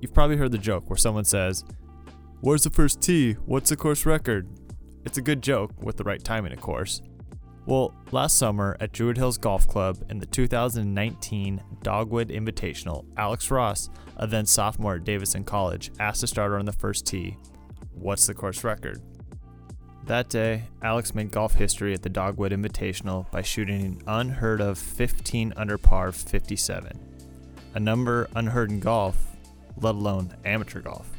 You've probably heard the joke where someone says, Where's the first tee? What's the course record? It's a good joke, with the right timing, of course. Well, last summer at Druid Hills Golf Club in the 2019 Dogwood Invitational, Alex Ross, a then sophomore at Davidson College, asked a starter on the first tee, What's the course record? That day, Alex made golf history at the Dogwood Invitational by shooting an unheard of 15 under par 57, a number unheard in golf, let alone amateur golf.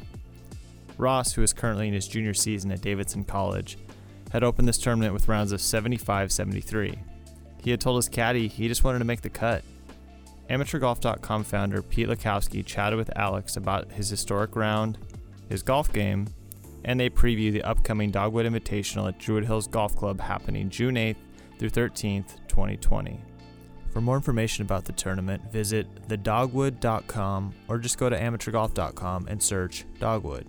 Ross, who is currently in his junior season at Davidson College, had opened this tournament with rounds of 75 73. He had told his caddy he just wanted to make the cut. AmateurGolf.com founder Pete Wlodkowski chatted with Alex about his historic round, his golf game, and they preview the upcoming Dogwood Invitational at Druid Hills Golf Club happening June 8th through 13th, 2020. For more information about the tournament, visit thedogwood.com or just go to amateurgolf.com and search Dogwood.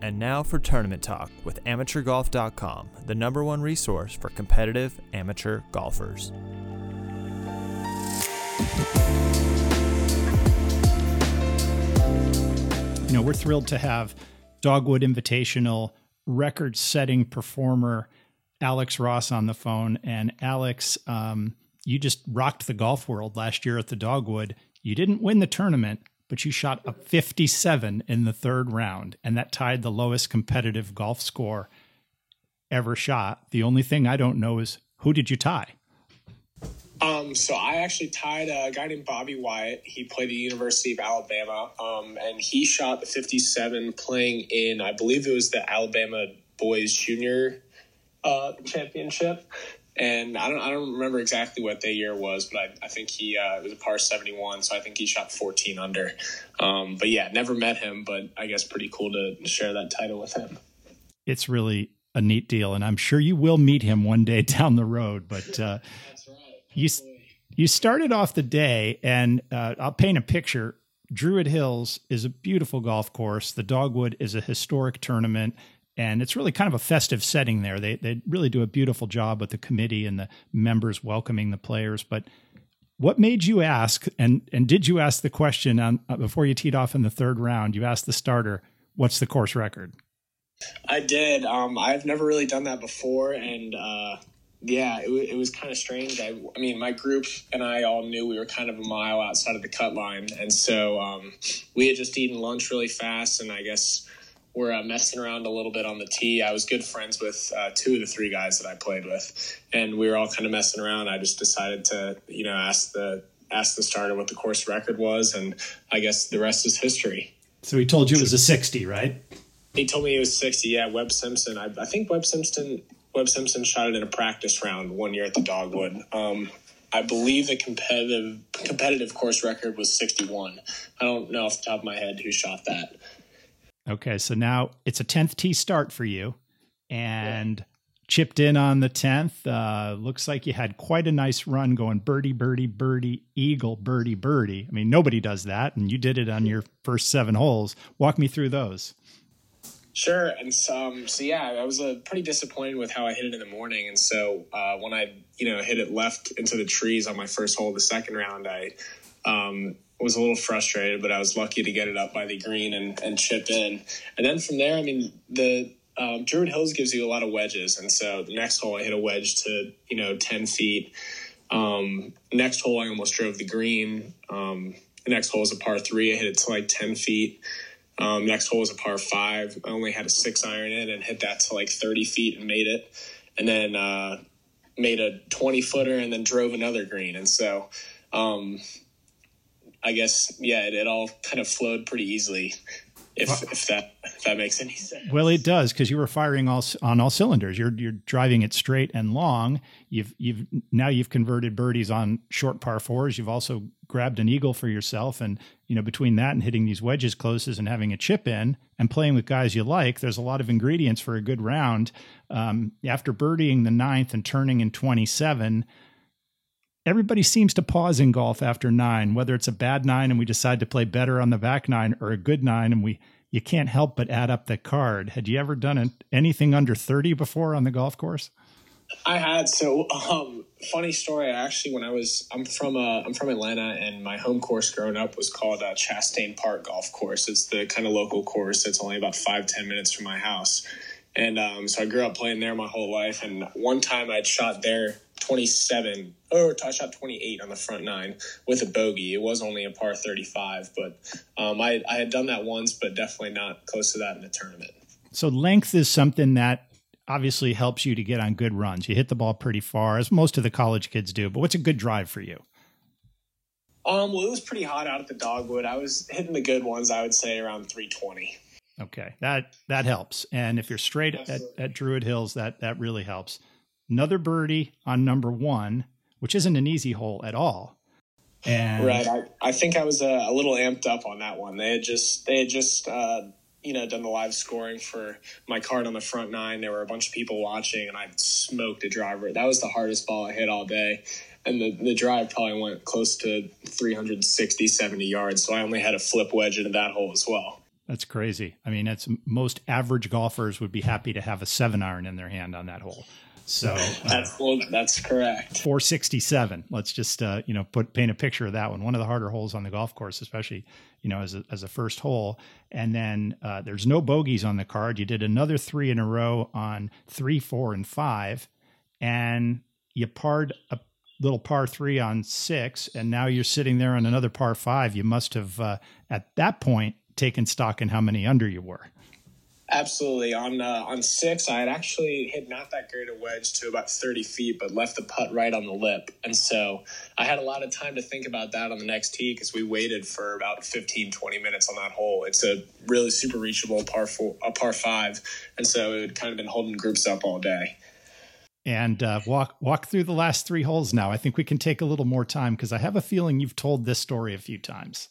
And now for tournament talk with AmateurGolf.com, the number one resource for competitive amateur golfers. You know, we're thrilled to have Dogwood Invitational record setting performer Alex Ross on the phone. And Alex, um, you just rocked the golf world last year at the Dogwood. You didn't win the tournament, but you shot a 57 in the third round, and that tied the lowest competitive golf score ever shot. The only thing I don't know is who did you tie? Um, so I actually tied a guy named Bobby Wyatt. He played at the University of Alabama, um, and he shot the 57 playing in, I believe it was the Alabama Boys Junior uh, Championship and I don't I don't remember exactly what the year was, but I, I think he uh, it was a par seventy one, so I think he shot fourteen under. Um, but yeah, never met him, but I guess pretty cool to share that title with him. It's really a neat deal, and I'm sure you will meet him one day down the road. But uh, that's right. You you started off the day, and uh, I'll paint a picture. Druid Hills is a beautiful golf course. The Dogwood is a historic tournament and it's really kind of a festive setting there. They they really do a beautiful job with the committee and the members welcoming the players. But what made you ask, and and did you ask the question on uh, before you teed off in the third round? You asked the starter, "What's the course record?" I did. Um, I've never really done that before, and uh, yeah, it, it was kind of strange. I, I, mean, my group and I all knew we were kind of a mile outside of the cut line, and so um, we had just eaten lunch really fast, and I guess were uh, messing around a little bit on the tee. I was good friends with uh, two of the three guys that I played with, and we were all kind of messing around. I just decided to, you know, ask the ask the starter what the course record was, and I guess the rest is history. So he told you it was a sixty, right? He told me it was sixty. Yeah, Webb Simpson. I, I think Webb Simpson Webb Simpson shot it in a practice round one year at the Dogwood. Um, I believe the competitive competitive course record was 61. I don't know off the top of my head who shot that. Okay, so now it's a 10th tee start for you and yeah. chipped in on the 10th. Uh, looks like you had quite a nice run going birdie, birdie, birdie, eagle, birdie, birdie. I mean, nobody does that, and you did it on your first seven holes. Walk me through those. Sure, and so, um, so yeah, I was uh, pretty disappointed with how I hit it in the morning, and so uh, when I you know hit it left into the trees on my first hole of the second round, I um, was a little frustrated, but I was lucky to get it up by the green and, and chip in. And then from there, I mean, the um, Druid Hills gives you a lot of wedges, and so the next hole I hit a wedge to you know ten feet. Um, next hole I almost drove the green. Um, the next hole is a par three. I hit it to like ten feet. Um, next hole is a par five. I only had a six iron in and hit that to like thirty feet and made it. And then uh, made a twenty footer and then drove another green. And so um, I guess yeah, it, it all kind of flowed pretty easily. If, if that if that makes any sense. Well, it does because you were firing all on all cylinders. You're you're driving it straight and long. You've you've now you've converted birdies on short par fours. You've also grabbed an eagle for yourself, and you know between that and hitting these wedges closes and having a chip in and playing with guys you like, there's a lot of ingredients for a good round. Um, after birdieing the ninth and turning in 27 everybody seems to pause in golf after nine, whether it's a bad nine and we decide to play better on the back nine or a good nine and we you can't help but add up the card. Had you ever done anything under 30 before on the golf course? I had. So um, funny story. Actually, when I was, I'm from uh, I'm from Atlanta, and my home course growing up was called uh, Chastain Park Golf Course. It's the kind of local course. It's only about five ten minutes from my house, and um, so I grew up playing there my whole life. And one time I'd shot there 27 or I shot 28 on the front nine with a bogey. It was only a par 35, but um, I, I had done that once, but definitely not close to that in a tournament. So length is something that obviously helps you to get on good runs. You hit the ball pretty far, as most of the college kids do. But what's a good drive for you? Um, well, it was pretty hot out at the dogwood. I was hitting the good ones. I would say around 320. Okay, that that helps. And if you're straight at, at Druid Hills, that that really helps. Another birdie on number one, which isn't an easy hole at all. And right, I, I think I was a, a, little amped up on that one. They had just they had just uh, you know done the live scoring for my card on the front nine. There were a bunch of people watching, and I smoked a driver. That was the hardest ball I hit all day. And the, the drive probably went close to 360, 70 yards. So I only had a flip wedge into that hole as well. That's crazy. I mean, that's most average golfers would be happy to have a seven iron in their hand on that hole. So uh, that's that's correct. 467. Let's just uh, you know put paint a picture of that one. One of the harder holes on the golf course, especially you know as a, as a first hole. And then uh, there's no bogeys on the card. You did another three in a row on three, four, and five, and you parred a little par three on six, and now you're sitting there on another par five. You must have uh, at that point taken stock in how many under you were. Absolutely. On uh, on six, I had actually hit not that great a wedge to about 30 feet, but left the putt right on the lip. And so I had a lot of time to think about that on the next tee because we waited for about 15, 20 minutes on that hole. It's a really super reachable par four, a par five. And so it had kind of been holding groups up all day. And uh, walk walk through the last three holes now. I think we can take a little more time because I have a feeling you've told this story a few times.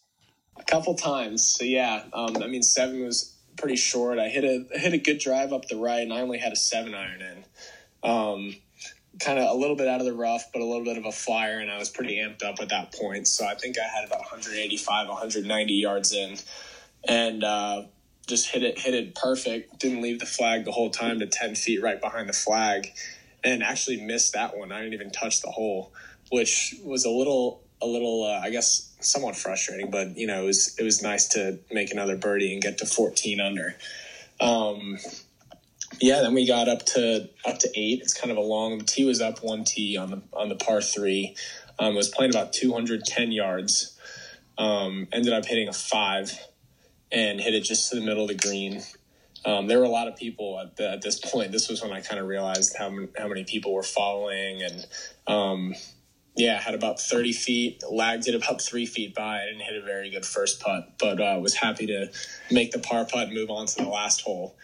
A couple times. So yeah, um, I mean, seven was pretty short. I hit a hit a good drive up the right, and I only had a seven iron in. Um, kind of a little bit out of the rough, but a little bit of a flyer, and I was pretty amped up at that point. So I think I had about 185, 190 yards in, and uh, just hit it hit it perfect. Didn't leave the flag the whole time to 10 feet right behind the flag, and actually missed that one. I didn't even touch the hole, which was a little a little, uh, I guess, somewhat frustrating. But you know, it was it was nice to make another birdie and get to 14 under. Um, yeah, then we got up to up to eight. It's kind of a long. The tee was up one tee on the on the par three. Um, was playing about 210 yards. Um, ended up hitting a five and hit it just to the middle of the green. Um, there were a lot of people at, the, at this point. This was when I kind of realized how, how many people were following, and um, yeah, had about 30 feet, lagged it about three feet by. I didn't hit a very good first putt, but uh, was happy to make the par putt and move on to the last hole.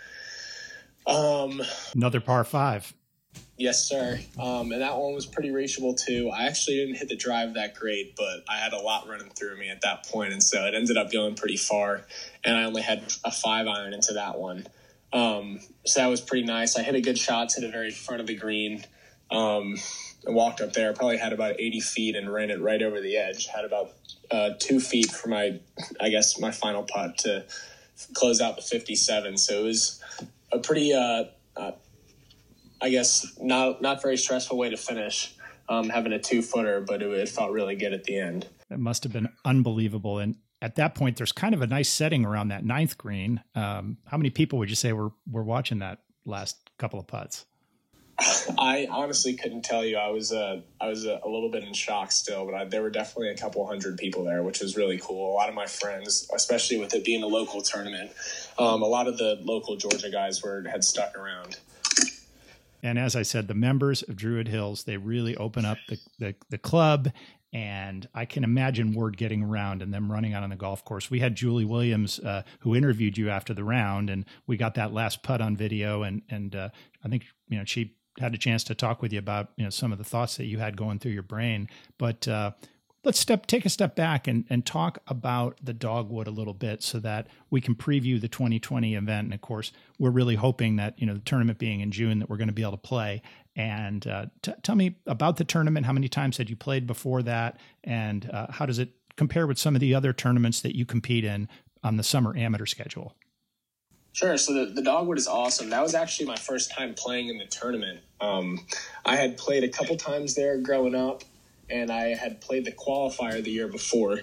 Um, Another par five. Yes, sir. Um, and that one was pretty reachable too. I actually didn't hit the drive that great, but I had a lot running through me at that point, and so it ended up going pretty far. And I only had a five iron into that one, um, so that was pretty nice. I hit a good shot to the very front of the green. Um, Walked up there, probably had about 80 feet and ran it right over the edge. Had about uh, two feet for my, I guess, my final putt to close out the 57. So it was a pretty, uh, uh, I guess, not not very stressful way to finish. Um, having a two footer, but it, it felt really good at the end. It must have been unbelievable. And at that point, there's kind of a nice setting around that ninth green. Um, how many people would you say were were watching that last couple of putts? I honestly couldn't tell you. I was uh, I was a, a little bit in shock still, but I, there were definitely a couple hundred people there, which was really cool. A lot of my friends, especially with it being a local tournament, um, a lot of the local Georgia guys were had stuck around. And as I said, the members of Druid Hills they really open up the, the, the club, and I can imagine word getting around and them running out on the golf course. We had Julie Williams uh, who interviewed you after the round, and we got that last putt on video, and and uh, I think you know she had a chance to talk with you about you know some of the thoughts that you had going through your brain. But uh, let's step take a step back and, and talk about the dogwood a little bit so that we can preview the 2020 event. And of course, we're really hoping that you know the tournament being in June that we're going to be able to play. And uh, t- tell me about the tournament. How many times had you played before that, and uh, how does it compare with some of the other tournaments that you compete in on the summer amateur schedule? Sure. So the, the dogwood is awesome. That was actually my first time playing in the tournament. Um, I had played a couple times there growing up, and I had played the qualifier the year before.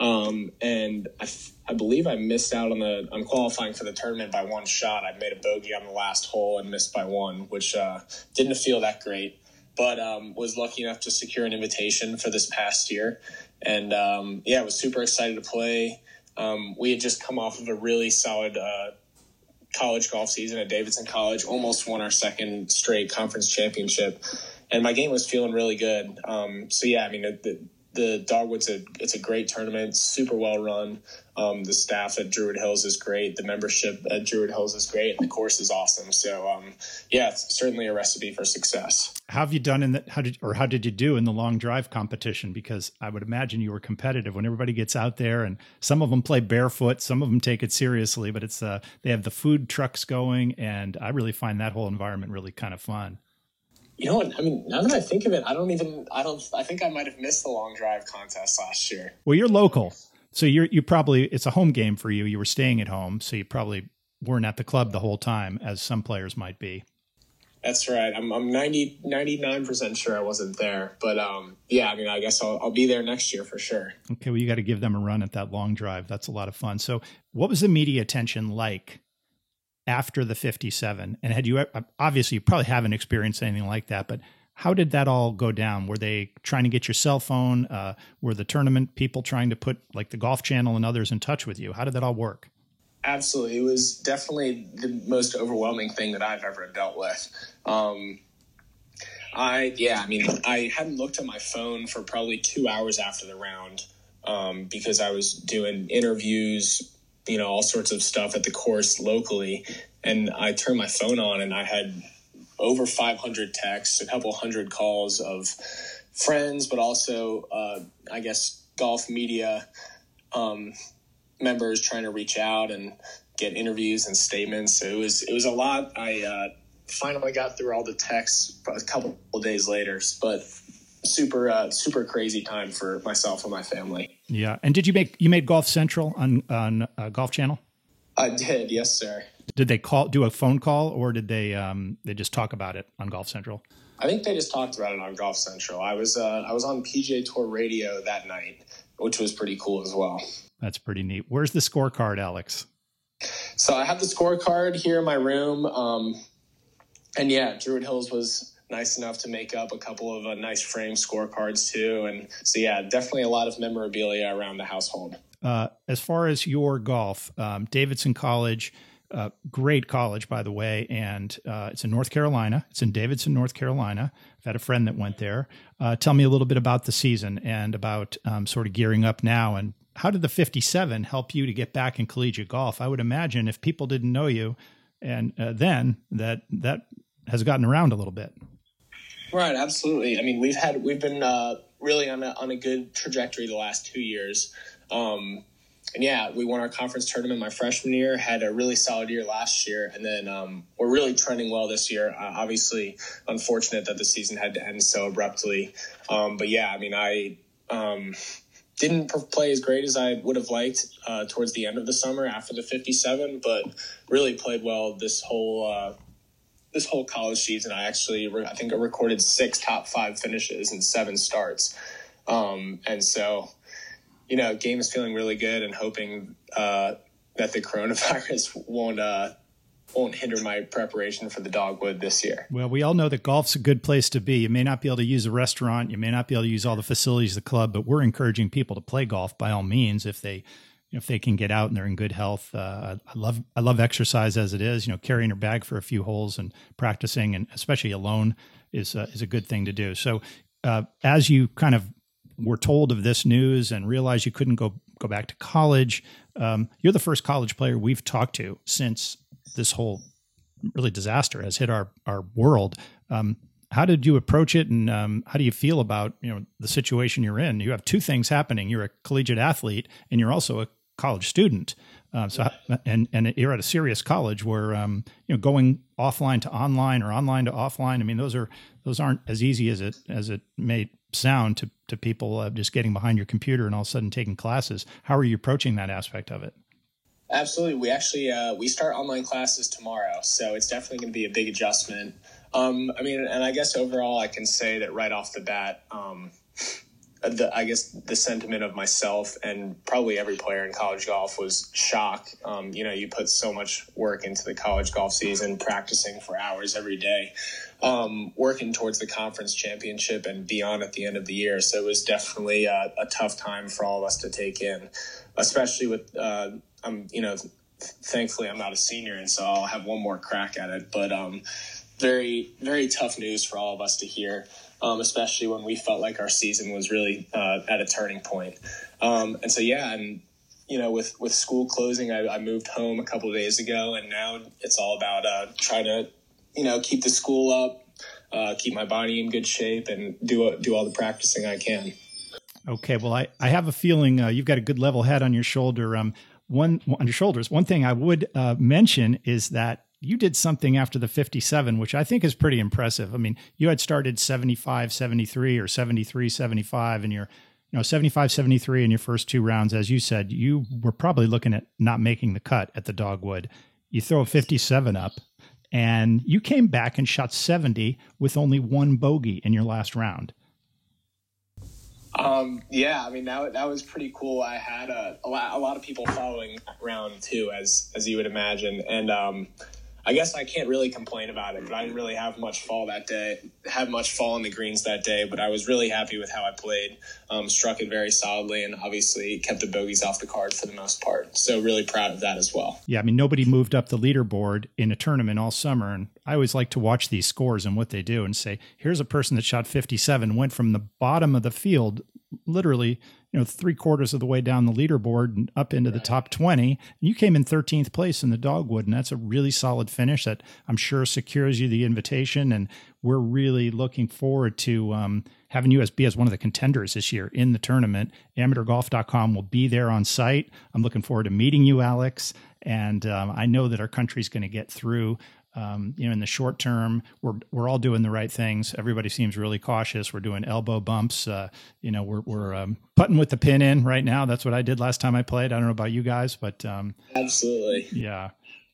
Um, and I, I believe I missed out on the on qualifying for the tournament by one shot. I made a bogey on the last hole and missed by one, which uh, didn't feel that great. But um, was lucky enough to secure an invitation for this past year, and um, yeah, I was super excited to play. Um, we had just come off of a really solid uh, college golf season at Davidson College, almost won our second straight conference championship, and my game was feeling really good. Um, so yeah, I mean the, the Dogwood's a it's a great tournament, super well run. Um, the staff at Druid Hills is great. The membership at Druid Hills is great, and the course is awesome. So, um, yeah, it's certainly a recipe for success. How have you done in the how did or how did you do in the long drive competition? Because I would imagine you were competitive when everybody gets out there, and some of them play barefoot, some of them take it seriously, but it's uh, they have the food trucks going, and I really find that whole environment really kind of fun. You know what? I mean, now that I think of it, I don't even. I don't. I think I might have missed the long drive contest last year. Well, you're local, so you're you probably it's a home game for you. You were staying at home, so you probably weren't at the club the whole time, as some players might be. That's right. I'm, I'm 90, 99% sure I wasn't there. But um, yeah, I mean, I guess I'll, I'll be there next year for sure. Okay. Well, you got to give them a run at that long drive. That's a lot of fun. So, what was the media attention like after the 57 and had you obviously you probably haven't experienced anything like that but how did that all go down? Were they trying to get your cell phone? Uh, were the tournament people trying to put like the golf channel and others in touch with you? How did that all work? Absolutely. It was definitely the most overwhelming thing that i've ever dealt with. Um, i yeah i mean i hadn't looked at my phone for probably two hours after the round um, because i was doing interviews you know all sorts of stuff at the course locally. And i turned my phone on and i had over 500 texts a couple hundred calls of friends but also uh, i guess golf media um, members trying to reach out and get interviews and statements so it was it was a lot i uh, finally got through all the texts a couple of days later but super uh, super crazy time for myself and my family. Yeah, and did you make you made Golf Central on on uh, Golf Channel? I did, yes, sir. Did they call do a phone call or did they um, they just talk about it on Golf Central? I think they just talked about it on Golf Central. I was uh, I was on PGA Tour Radio that night, which was pretty cool as well. That's pretty neat. Where's the scorecard, Alex? So I have the scorecard here in my room, um, and yeah, Druid Hills was nice enough to make up a couple of uh, nice frame scorecards too. And so, yeah, definitely a lot of memorabilia around the household. Uh, as far as your golf, um, Davidson College, uh, great college, by the way, and uh, it's in North Carolina. It's in Davidson, North Carolina. I've had a friend that went there. Uh, tell me a little bit about the season and about um, sort of gearing up now. And how did the 57 help you to get back in collegiate golf? I would imagine if people didn't know you, and uh, then that that has gotten around a little bit. Right, absolutely. I mean, we've had we've been uh, really on a on a good trajectory the last two years. Um, and yeah, we won our conference tournament my freshman year. Had a really solid year last year, and then um, we're really trending well this year. Uh, obviously, unfortunate that the season had to end so abruptly. Um, but yeah, I mean, I um, didn't play as great as I would have liked uh, towards the end of the summer after the 57, but really played well this whole uh, this whole college season, I actually I think I recorded six top five finishes and seven starts, um, and so you know, game is feeling really good and hoping uh, that the coronavirus won't uh, won't hinder my preparation for the dogwood this year. Well, we all know that golf's a good place to be. You may not be able to use a restaurant, you may not be able to use all the facilities of the club, but we're encouraging people to play golf by all means if they if they can get out and they're in good health. Uh, I love I love exercise as it is. You know, carrying your bag for a few holes and practicing, and especially alone, is uh, is a good thing to do. So, uh, as you kind of were told of this news and realized you couldn't go go back to college, um, you're the first college player we've talked to since this whole really disaster has hit our our world. Um, how did you approach it, and um, how do you feel about you know the situation you're in? You have two things happening. You're a collegiate athlete, and you're also a college student. Uh, so and and you're at a serious college where um, you know going offline to online or online to offline. I mean, those are those aren't as easy as it as it may sound to to people uh, just getting behind your computer and all of a sudden taking classes. How are you approaching that aspect of it? Absolutely. We actually uh, we start online classes tomorrow, so it's definitely going to be a big adjustment. Um, I mean, and I guess overall, I can say that right off the bat, um, the I guess the sentiment of myself and probably every player in college golf was shock. Um, you know, you put so much work into the college golf season, practicing for hours every day, um, working towards the conference championship and beyond at the end of the year. So it was definitely a, a tough time for all of us to take in, especially with uh, I'm you know, thankfully I'm not a senior, and so I'll have one more crack at it. But um, very very tough news for all of us to hear um, especially when we felt like our season was really uh, at a turning point. Um, and so, yeah, and you know, with with school closing, I, I moved home a couple days ago, and now it's all about uh, trying to, you know, keep the school up, uh, keep my body in good shape, and do do all the practicing I can. Okay, well, I, I have a feeling uh, you've got a good level head on your shoulder. Um, one on your shoulders. One thing I would uh, mention is that you did something after the 57 which i think is pretty impressive. I mean you had started 75 73 or 73 75 and you're you know 75 73 in your first two rounds. As you said you were probably looking at not making the cut at the dogwood. You throw a 57 up and you came back and shot 70 with only one bogey in your last round. Um, yeah, I mean that that was pretty cool. I had a, a lot, a lot of people following round two, as as you would imagine, and um, I guess I can't really complain about it, but I didn't really have much fall that day, have much fall in the greens that day, but I was really happy with how I played, um, struck it very solidly, and obviously kept the bogeys off the card for the most part. So really proud of that as well. Yeah, I mean, nobody moved up the leaderboard in a tournament all summer, and I always like to watch these scores and what they do and say, here's a person that shot 57, went from the bottom of the field literally you know three quarters of the way down the leaderboard and up into right. the top 20 you came in 13th place in the dogwood and that's a really solid finish that i'm sure secures you the invitation. And we're really looking forward to um, having you as be as one of the contenders this year in the tournament. Amateurgolf.com will be there on site. I'm looking forward to meeting you alex. And um, i know that our country's going to get through um, you know, in the short term, we're we're all doing the right things. Everybody seems really cautious. We're doing elbow bumps. Uh, you know, we're we're um, putting with the pin in right now. That's what I did last time I played. I don't know about you guys, but um, absolutely, yeah.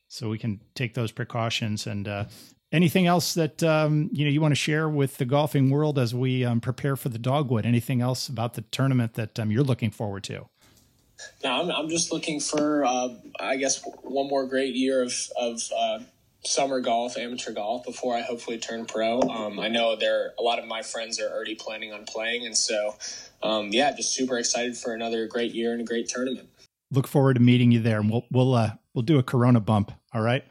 So we can take those precautions. And uh, anything else that um, you know you want to share with the golfing world as we um, prepare for the dogwood? Anything else about the tournament that um, you're looking forward to? No, I'm, I'm just looking for, uh, I guess, one more great year of of uh, summer golf, amateur golf before I hopefully turn pro. Um, I know there a lot of my friends are already planning on playing, and so um, yeah, just super excited for another great year and a great tournament. Look forward to meeting you there, and we'll we'll uh, we'll do a Corona bump. All right.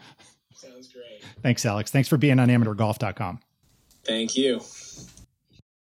Sounds great. Thanks, Alex. Thanks for being on AmateurGolf.com. Thank you.